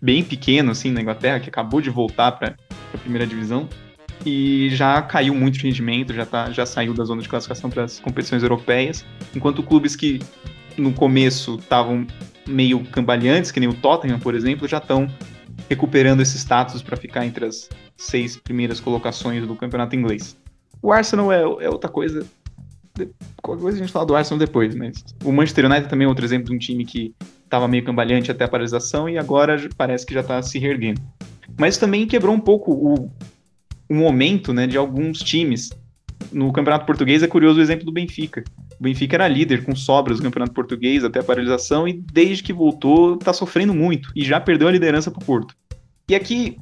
bem pequeno, assim, na Inglaterra, que acabou de voltar para a primeira divisão e já caiu muito de rendimento, já, tá, já saiu da zona de classificação para as competições europeias, enquanto clubes que no começo estavam meio cambaleantes, que nem o Tottenham, por exemplo, já estão recuperando esse status para ficar entre as seis primeiras colocações do campeonato inglês. O Arsenal é, é outra coisa. Qualquer coisa a gente fala do Arsenal depois, mas o Manchester United também é outro exemplo de um time que estava meio cambaleante até a paralisação e agora parece que já está se reerguendo. Mas também quebrou um pouco o, o momento né, de alguns times. No Campeonato Português é curioso o exemplo do Benfica, O Benfica era líder com sobras do Campeonato Português até a paralisação e desde que voltou tá sofrendo muito e já perdeu a liderança pro Porto. E aqui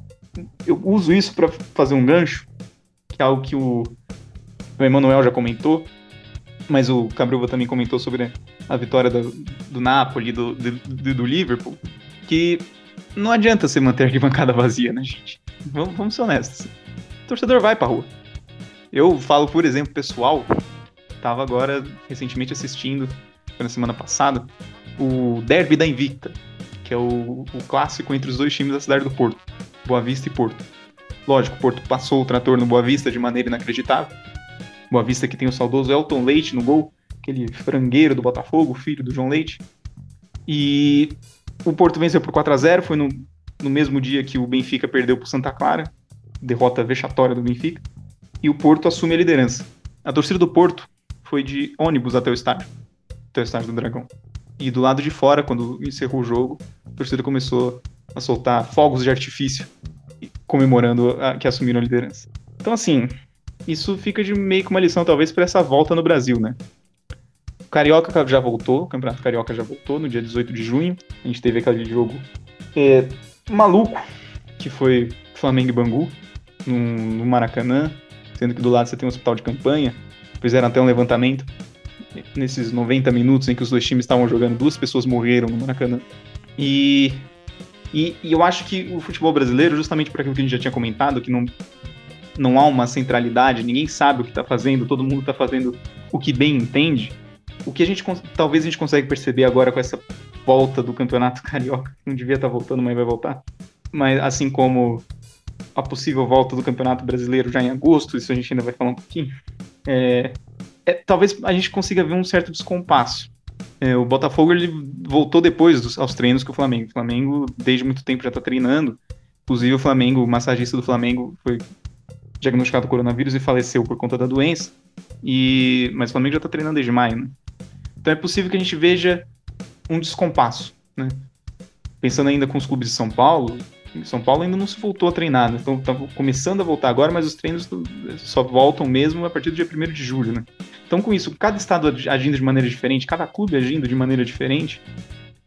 eu uso isso para fazer um gancho, que é algo que o, o Emanuel já comentou, mas o Cabruva também comentou sobre a vitória do, do Napoli, do, do, do Liverpool, que não adianta você manter a arquibancada vazia, né, gente? Vamos, vamos ser honestos. O torcedor vai pra rua. Eu falo, por exemplo, pessoal, tava agora recentemente assistindo, na semana passada, o Derby da Invicta, que é o, o clássico entre os dois times da cidade do Porto, Boa Vista e Porto. Lógico, o Porto passou o trator no Boa Vista de maneira inacreditável. Boa Vista que tem o saudoso Elton Leite no gol, aquele frangueiro do Botafogo, filho do João Leite. E o Porto venceu por 4 a 0 foi no, no mesmo dia que o Benfica perdeu para Santa Clara, derrota vexatória do Benfica, e o Porto assume a liderança. A torcida do Porto foi de ônibus até o estádio, até o estádio do Dragão. E do lado de fora, quando encerrou o jogo, a torcida começou a soltar fogos de artifício, comemorando a, que assumiram a liderança. Então, assim, isso fica de meio que uma lição, talvez, para essa volta no Brasil, né? O Carioca já voltou, o Campeonato Carioca já voltou no dia 18 de junho. A gente teve aquele jogo é, maluco, que foi Flamengo e Bangu, no, no Maracanã, sendo que do lado você tem um hospital de campanha. Fizeram até um levantamento. Nesses 90 minutos em que os dois times estavam jogando, duas pessoas morreram no Maracanã. E, e, e eu acho que o futebol brasileiro, justamente por aquilo que a gente já tinha comentado, que não, não há uma centralidade, ninguém sabe o que está fazendo, todo mundo está fazendo o que bem entende. O que a gente talvez a gente consegue perceber agora com essa volta do Campeonato [laughs] Carioca, não devia estar tá voltando, mas vai voltar. Mas assim como a possível volta do Campeonato Brasileiro já em agosto, isso a gente ainda vai falar um pouquinho. É, é, talvez a gente consiga ver um certo descompasso. É, o Botafogo ele voltou depois dos, aos treinos que o Flamengo. O Flamengo, desde muito tempo, já está treinando. Inclusive, o Flamengo, o massagista do Flamengo, foi diagnosticado com coronavírus e faleceu por conta da doença. E, mas o Flamengo já está treinando desde maio. Né? Então é possível que a gente veja um descompasso. Né? Pensando ainda com os clubes de São Paulo, são Paulo ainda não se voltou a treinar, né? Então tá começando a voltar agora, mas os treinos só voltam mesmo a partir do dia 1 de julho, né? Então com isso, cada estado agindo de maneira diferente, cada clube agindo de maneira diferente,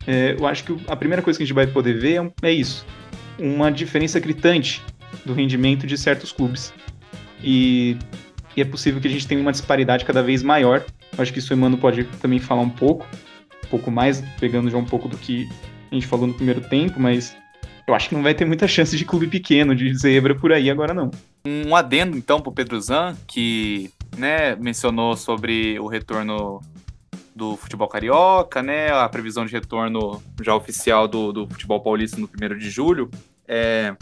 é, eu acho que a primeira coisa que a gente vai poder ver é, é isso, uma diferença gritante do rendimento de certos clubes. E, e, é possível que a gente tenha uma disparidade cada vez maior. Eu acho que isso o Emmanuel pode também falar um pouco, um pouco mais, pegando já um pouco do que a gente falou no primeiro tempo, mas eu acho que não vai ter muita chance de clube pequeno, de zebra por aí agora não. Um adendo então pro Pedro Zan, que né, mencionou sobre o retorno do futebol carioca, né, a previsão de retorno já oficial do, do futebol paulista no 1 de julho. É,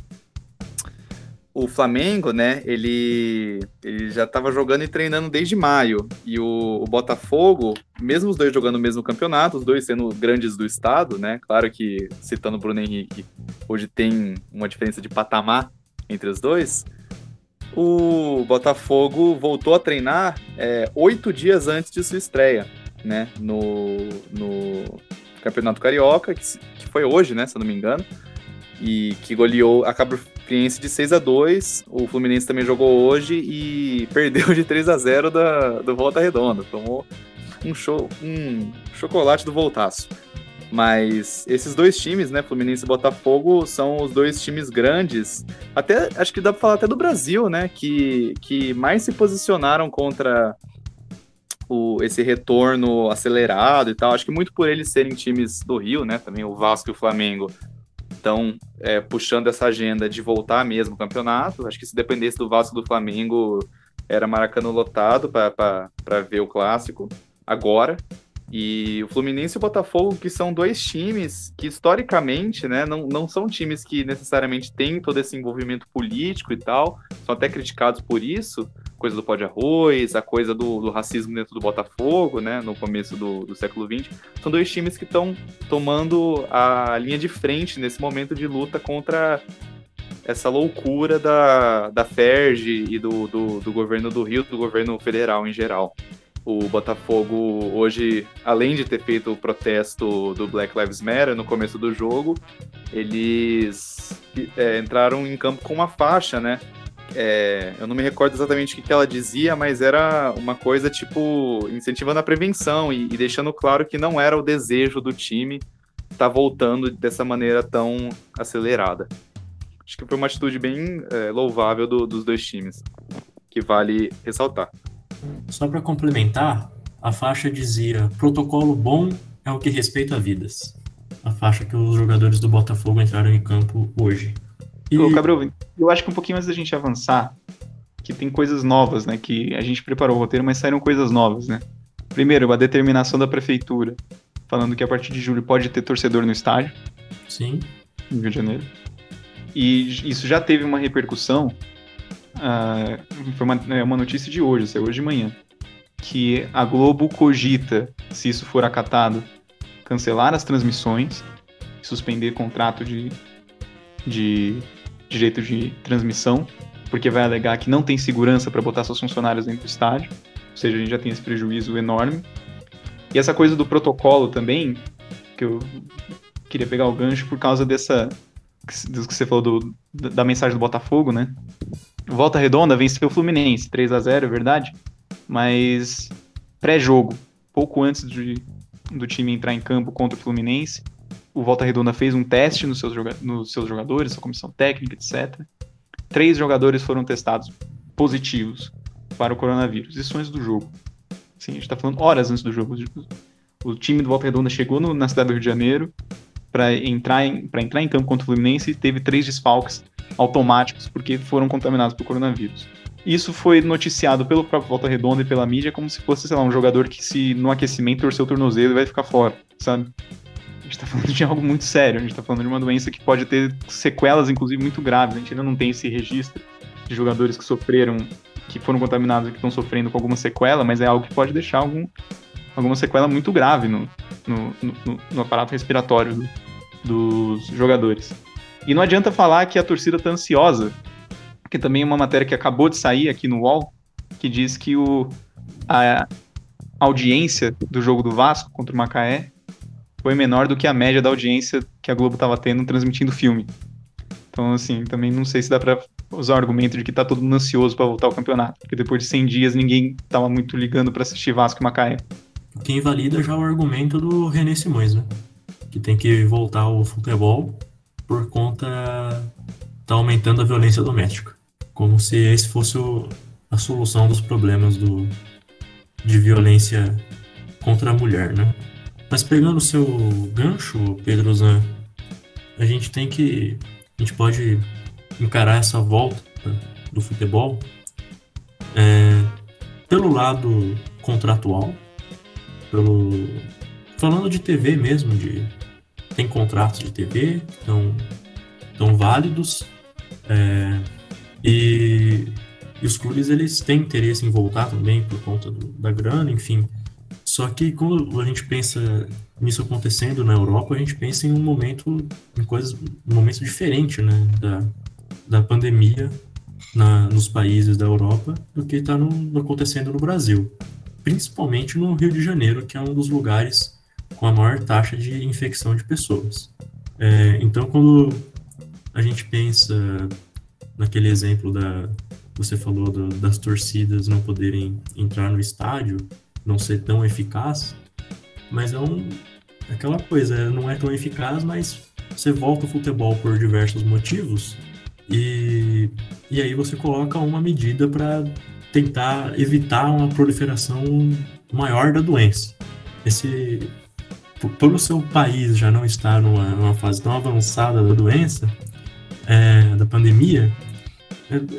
o Flamengo, né, ele, ele já estava jogando e treinando desde maio. E o, o, Botafogo, mesmo os dois jogando o mesmo campeonato, os dois sendo grandes do estado, né? Claro que, citando o Bruno Henrique, hoje tem uma diferença de patamar entre os dois. O Botafogo voltou a treinar é, oito dias antes de sua estreia, né? No, no Campeonato Carioca, que, que foi hoje, né? Se eu não me engano. E que goleou, acabou Fluminense de 6 a 2 O Fluminense também jogou hoje e [laughs] perdeu de 3 a 0 da, do Volta Redonda. Tomou um, show, um chocolate do Voltaço. Mas esses dois times, né, Fluminense e Botafogo, são os dois times grandes. Até acho que dá para falar até do Brasil, né, que, que mais se posicionaram contra o, esse retorno acelerado e tal. Acho que muito por eles serem times do Rio, né, também o Vasco e o Flamengo estão é, puxando essa agenda de voltar mesmo ao campeonato. Acho que se dependesse do Vasco do Flamengo, era Maracanã lotado para ver o clássico agora. E o Fluminense e o Botafogo, que são dois times que, historicamente, né, não, não são times que necessariamente têm todo esse envolvimento político e tal, são até criticados por isso, coisa do pó de arroz, a coisa do, do, racismo dentro do Botafogo, né, no começo do, do século XX. São dois times que estão tomando a linha de frente nesse momento de luta contra essa loucura da, da FERJ e do, do, do governo do Rio, do governo federal em geral o Botafogo hoje, além de ter feito o protesto do Black Lives Matter no começo do jogo, eles é, entraram em campo com uma faixa, né? É, eu não me recordo exatamente o que, que ela dizia, mas era uma coisa tipo incentivando a prevenção e, e deixando claro que não era o desejo do time estar tá voltando dessa maneira tão acelerada. Acho que foi uma atitude bem é, louvável do, dos dois times, que vale ressaltar. Só para complementar, a faixa dizia: protocolo bom é o que respeita vidas. A faixa que os jogadores do Botafogo entraram em campo hoje. E... Ô, Gabriel, eu acho que um pouquinho antes da gente avançar, que tem coisas novas, né? Que a gente preparou o roteiro, mas saíram coisas novas, né? Primeiro, a determinação da prefeitura, falando que a partir de julho pode ter torcedor no estádio. Sim. No Rio de Janeiro. E isso já teve uma repercussão. Uh, foi uma, é uma notícia de hoje, saiu hoje de manhã que a Globo cogita, se isso for acatado, cancelar as transmissões, suspender contrato de, de direito de transmissão, porque vai alegar que não tem segurança para botar seus funcionários dentro do estádio, ou seja, a gente já tem esse prejuízo enorme. E essa coisa do protocolo também, que eu queria pegar o gancho por causa dessa do que você falou do, da mensagem do Botafogo, né? Volta Redonda venceu o Fluminense, 3 a 0 é verdade? mas pré-jogo, pouco antes de, do time entrar em campo contra o Fluminense, o Volta Redonda fez um teste nos seus, nos seus jogadores, sua comissão técnica, etc. Três jogadores foram testados positivos para o coronavírus. Isso antes do jogo. Sim, a gente está falando horas antes do jogo. O time do Volta Redonda chegou no, na cidade do Rio de Janeiro para entrar, em, entrar em campo contra o Fluminense e teve três desfalques automáticos porque foram contaminados por coronavírus. Isso foi noticiado pelo próprio Volta Redonda e pela mídia como se fosse, sei lá, um jogador que se no aquecimento torceu o tornozelo e vai ficar fora, sabe? A gente tá falando de algo muito sério, a gente tá falando de uma doença que pode ter sequelas, inclusive, muito graves. A gente ainda não tem esse registro de jogadores que sofreram, que foram contaminados e que estão sofrendo com alguma sequela, mas é algo que pode deixar algum, alguma sequela muito grave no, no, no, no aparato respiratório do, dos jogadores. E não adianta falar que a torcida tá ansiosa que também é uma matéria que acabou de sair aqui no UOL, que diz que o, a audiência do jogo do Vasco contra o Macaé foi menor do que a média da audiência que a Globo estava tendo transmitindo filme. Então, assim, também não sei se dá para usar o argumento de que tá todo mundo ansioso para voltar ao campeonato, porque depois de 100 dias ninguém tava muito ligando para assistir Vasco e Macaé. O que invalida já o argumento do René Simões, né? Que tem que voltar ao futebol por conta tá aumentando a violência doméstica como se esse fosse o, a solução dos problemas do, de violência contra a mulher, né? Mas pegando o seu gancho, Pedro Zan, a gente tem que. A gente pode encarar essa volta do futebol é, pelo lado contratual, pelo. Falando de TV mesmo, de tem contratos de TV, estão tão válidos. É, e, e, os clubes eles têm interesse em voltar também por conta do, da grana, enfim. Só que quando a gente pensa nisso acontecendo na Europa, a gente pensa em um momento, em coisas, um momento diferente, né, da, da pandemia na, nos países da Europa do que está acontecendo no Brasil, principalmente no Rio de Janeiro, que é um dos lugares com a maior taxa de infecção de pessoas. É, então, quando a gente pensa naquele exemplo da você falou do, das torcidas não poderem entrar no estádio, não ser tão eficaz, mas é um, aquela coisa, não é tão eficaz, mas você volta o futebol por diversos motivos e, e aí você coloca uma medida para tentar evitar uma proliferação maior da doença. Esse, o seu país já não estar numa, numa fase tão avançada da doença, é, da pandemia,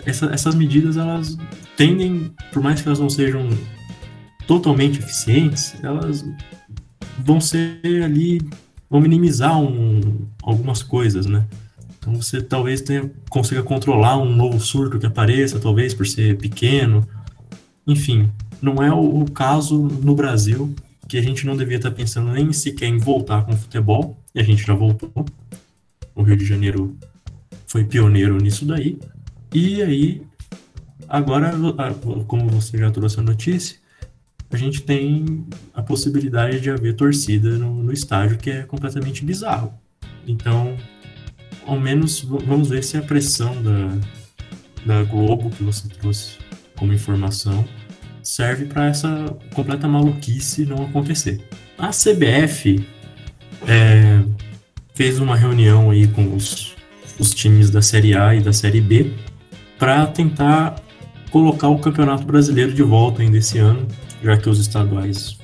essa, essas medidas elas tendem, por mais que elas não sejam totalmente eficientes, elas vão ser ali, vão minimizar um, algumas coisas, né? Então você talvez tenha, consiga controlar um novo surto que apareça, talvez por ser pequeno. Enfim, não é o, o caso no Brasil, que a gente não devia estar pensando nem sequer em voltar com o futebol, e a gente já voltou. O Rio de Janeiro foi pioneiro nisso daí. E aí, agora, como você já trouxe a notícia, a gente tem a possibilidade de haver torcida no, no estádio, que é completamente bizarro. Então, ao menos vamos ver se a pressão da, da Globo que você trouxe como informação serve para essa completa maluquice não acontecer. A CBF é, fez uma reunião aí com os, os times da Série A e da Série B para tentar colocar o Campeonato Brasileiro de volta ainda esse ano, já que os estaduais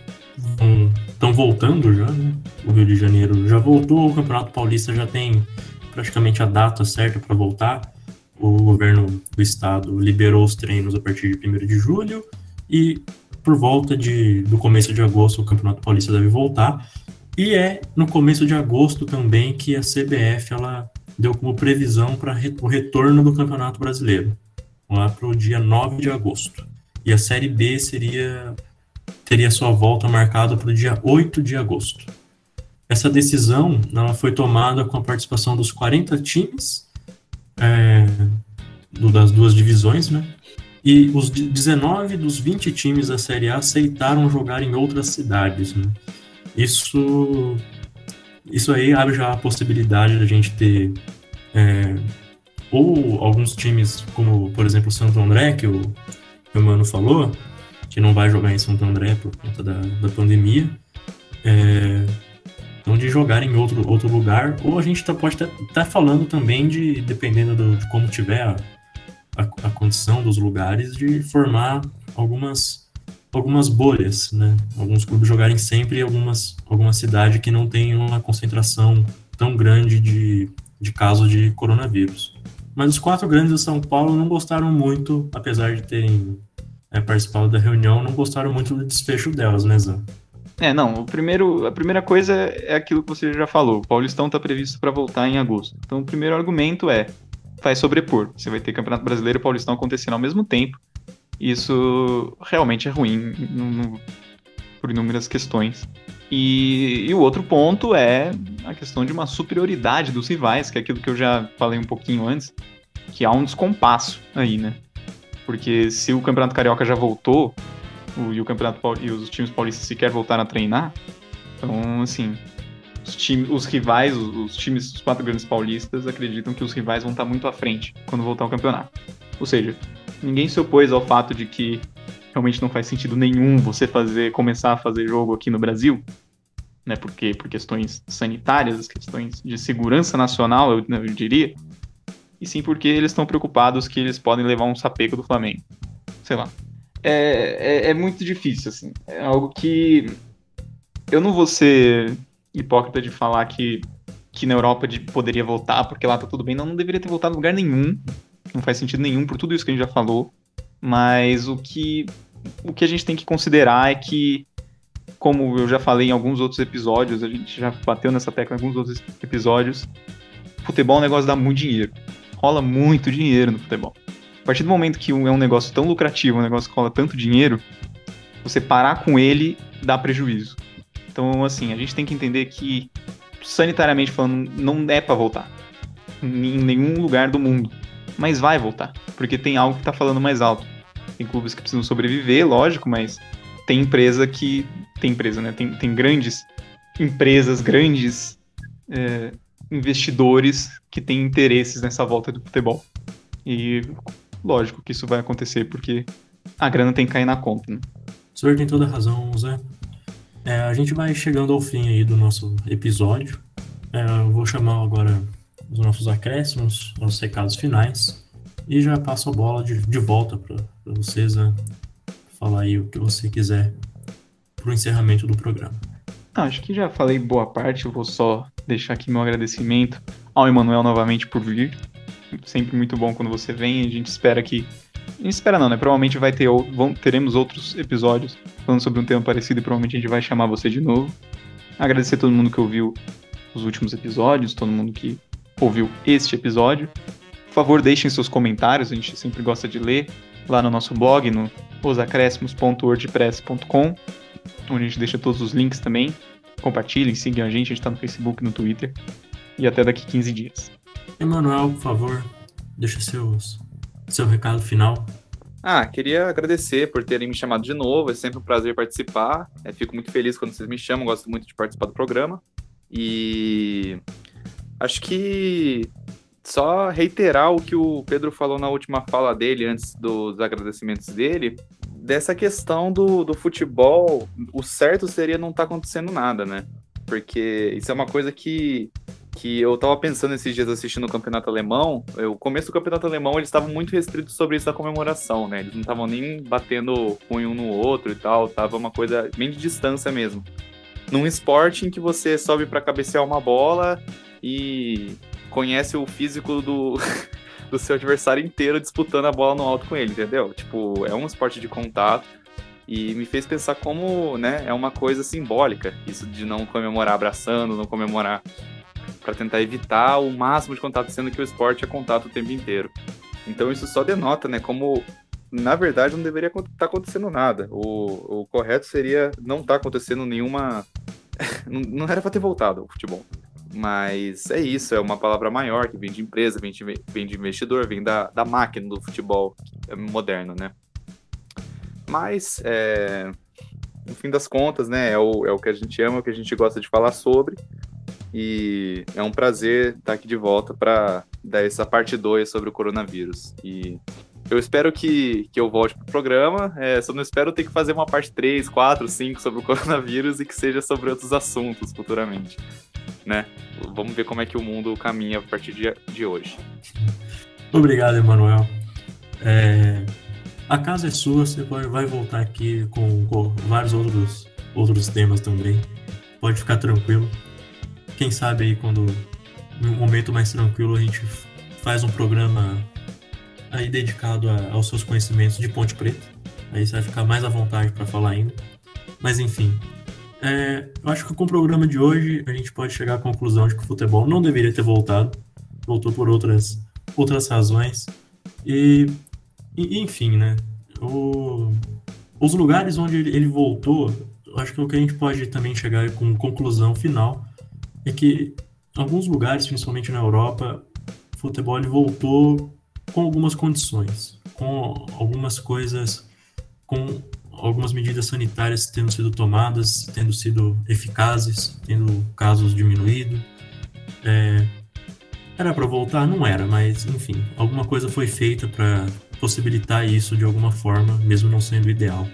estão voltando já, né? O Rio de Janeiro já voltou, o Campeonato Paulista já tem praticamente a data certa para voltar. O governo do estado liberou os treinos a partir de 1 de julho e por volta de, do começo de agosto o Campeonato Paulista deve voltar. E é no começo de agosto também que a CBF ela deu como previsão para o retorno do Campeonato Brasileiro, lá para o dia 9 de agosto. E a Série B seria teria sua volta marcada para o dia 8 de agosto. Essa decisão ela foi tomada com a participação dos 40 times é, do, das duas divisões, né? E os 19 dos 20 times da Série A aceitaram jogar em outras cidades, né? Isso, isso aí abre já a possibilidade da gente ter é, ou alguns times, como por exemplo o Santo André, que o, que o Mano falou, que não vai jogar em Santo André por conta da, da pandemia, é, então de jogar em outro, outro lugar, ou a gente tá, pode estar tá, tá falando também de, dependendo do, de como tiver a, a, a, condição dos lugares, de formar algumas, algumas bolhas, né? Alguns clubes jogarem sempre em algumas, alguma cidade que não tem uma concentração tão grande de, de casos de coronavírus. Mas os quatro grandes de São Paulo não gostaram muito, apesar de terem é, participado da reunião, não gostaram muito do desfecho delas, né, Zan? É, não, o primeiro, a primeira coisa é aquilo que você já falou. O Paulistão está previsto para voltar em agosto. Então, o primeiro argumento é vai sobrepor. Você vai ter Campeonato Brasileiro e Paulistão acontecendo ao mesmo tempo. Isso realmente é ruim no, no, por inúmeras questões. E, e, o outro ponto é a questão de uma superioridade dos rivais, que é aquilo que eu já falei um pouquinho antes, que há um descompasso aí, né? Porque se o Campeonato Carioca já voltou, o, e o Campeonato e os times paulistas sequer voltaram a treinar. Então, assim, os, time, os rivais, os, os times dos quatro grandes paulistas acreditam que os rivais vão estar muito à frente quando voltar ao campeonato. Ou seja, ninguém se opôs ao fato de que realmente não faz sentido nenhum você fazer começar a fazer jogo aqui no Brasil, né? Porque por questões sanitárias, questões de segurança nacional, eu, eu diria. E sim porque eles estão preocupados que eles podem levar um sapeco do Flamengo. Sei lá é, é, é muito difícil, assim. É algo que eu não vou ser hipócrita de falar que, que na Europa de, poderia voltar, porque lá tá tudo bem. Não, não deveria ter voltado em lugar nenhum. Não faz sentido nenhum por tudo isso que a gente já falou. Mas o que, o que a gente tem que considerar é que, como eu já falei em alguns outros episódios, a gente já bateu nessa tecla em alguns outros episódios, futebol é um negócio dá muito dinheiro. Rola muito dinheiro no futebol. A partir do momento que é um negócio tão lucrativo, um negócio que cola tanto dinheiro, você parar com ele dá prejuízo. Então, assim, a gente tem que entender que, sanitariamente falando, não é para voltar. Em nenhum lugar do mundo. Mas vai voltar. Porque tem algo que tá falando mais alto. Tem clubes que precisam sobreviver, lógico, mas tem empresa que. Tem empresa, né? Tem, tem grandes empresas, grandes é, investidores que têm interesses nessa volta do futebol. E lógico que isso vai acontecer, porque a grana tem que cair na conta, né? O senhor tem toda a razão, Zé. É, a gente vai chegando ao fim aí do nosso episódio. É, eu vou chamar agora os nossos acréscimos, nossos recados finais. E já passo a bola de, de volta para vocês, né? Falar aí o que você quiser para o encerramento do programa. Ah, acho que já falei boa parte, eu vou só deixar aqui meu agradecimento ao Emanuel novamente por vir sempre muito bom quando você vem. A gente espera que. A gente espera não, né? Provavelmente vai ter vão, teremos outros episódios falando sobre um tema parecido e provavelmente a gente vai chamar você de novo. Agradecer a todo mundo que ouviu os últimos episódios, todo mundo que ouviu este episódio. Por favor, deixem seus comentários, a gente sempre gosta de ler lá no nosso blog, no osacrescimos.wordpress.com, onde a gente deixa todos os links também. Compartilhem, sigam a gente, a gente está no Facebook, no Twitter. E até daqui 15 dias. Emanuel, por favor, deixa seus, seu recado final. Ah, queria agradecer por terem me chamado de novo. É sempre um prazer participar. É, fico muito feliz quando vocês me chamam. Gosto muito de participar do programa. E acho que só reiterar o que o Pedro falou na última fala dele, antes dos agradecimentos dele, dessa questão do, do futebol, o certo seria não estar tá acontecendo nada, né? Porque isso é uma coisa que, que eu tava pensando esses dias assistindo o campeonato alemão. O começo do campeonato alemão, eles estavam muito restritos sobre isso da comemoração, né? Eles não estavam nem batendo punho um no outro e tal, tava uma coisa bem de distância mesmo. Num esporte em que você sobe para cabecear uma bola e conhece o físico do, [laughs] do seu adversário inteiro disputando a bola no alto com ele, entendeu? Tipo, é um esporte de contato e me fez pensar como, né, é uma coisa simbólica isso de não comemorar abraçando, não comemorar para tentar evitar o máximo de contato, sendo que o esporte é contato o tempo inteiro. Então isso só denota, né, como na verdade não deveria estar tá acontecendo nada. O, o correto seria não estar tá acontecendo nenhuma [laughs] não era para ter voltado o futebol. Mas é isso, é uma palavra maior que vem de empresa, vem de, vem de investidor, vem da, da máquina do futebol moderno, né? Mas, é, no fim das contas, né, é o, é o que a gente ama, é o que a gente gosta de falar sobre. E é um prazer estar aqui de volta para dar essa parte 2 sobre o coronavírus. E eu espero que, que eu volte pro programa, é, só não espero ter que fazer uma parte 3, 4, 5 sobre o [laughs] coronavírus e que seja sobre outros assuntos futuramente né? Vamos ver como é que o mundo caminha a partir de, de hoje. Obrigado, Emanuel. É, a casa é sua, você pode, vai voltar aqui com, com, vários outros, outros temas também. Pode ficar tranquilo. Quem sabe aí quando um momento mais tranquilo a gente faz um programa aí dedicado a, aos seus conhecimentos de Ponte Preta. Aí você vai ficar mais à vontade para falar ainda. Mas enfim, é, eu acho que com o programa de hoje a gente pode chegar à conclusão de que o futebol não deveria ter voltado, voltou por outras, outras razões. E, e enfim, né? O, os lugares onde ele, voltou, acho que o que a gente pode também chegar com conclusão final é que alguns lugares, principalmente na Europa, o futebol voltou com algumas condições, com algumas coisas, com algumas medidas sanitárias tendo sido tomadas, tendo sido eficazes, tendo casos diminuído. É, era para voltar? Não era, mas enfim, alguma coisa foi feita para possibilitar isso de alguma forma, mesmo não sendo ideal.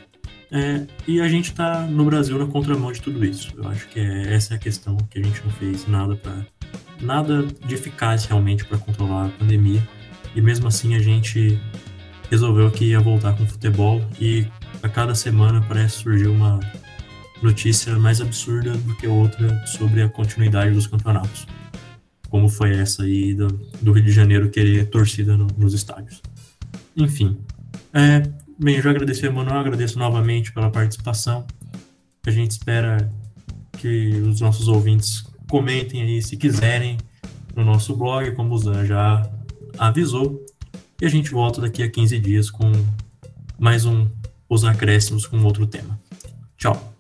É, e a gente está no Brasil na contramão de tudo isso. Eu acho que é, essa é a questão, que a gente não fez nada para nada de eficaz realmente para controlar a pandemia. E mesmo assim a gente resolveu que ia voltar com o futebol e a cada semana parece surgir uma notícia mais absurda do que outra sobre a continuidade dos campeonatos. Como foi essa aí do, do Rio de Janeiro querer torcida no, nos estádios. Enfim. É, bem, eu já agradeci a Manuel, agradeço novamente pela participação. A gente espera que os nossos ouvintes comentem aí se quiserem no nosso blog, como o Zan já avisou. E a gente volta daqui a 15 dias com mais um Os Acréscimos com outro tema. Tchau!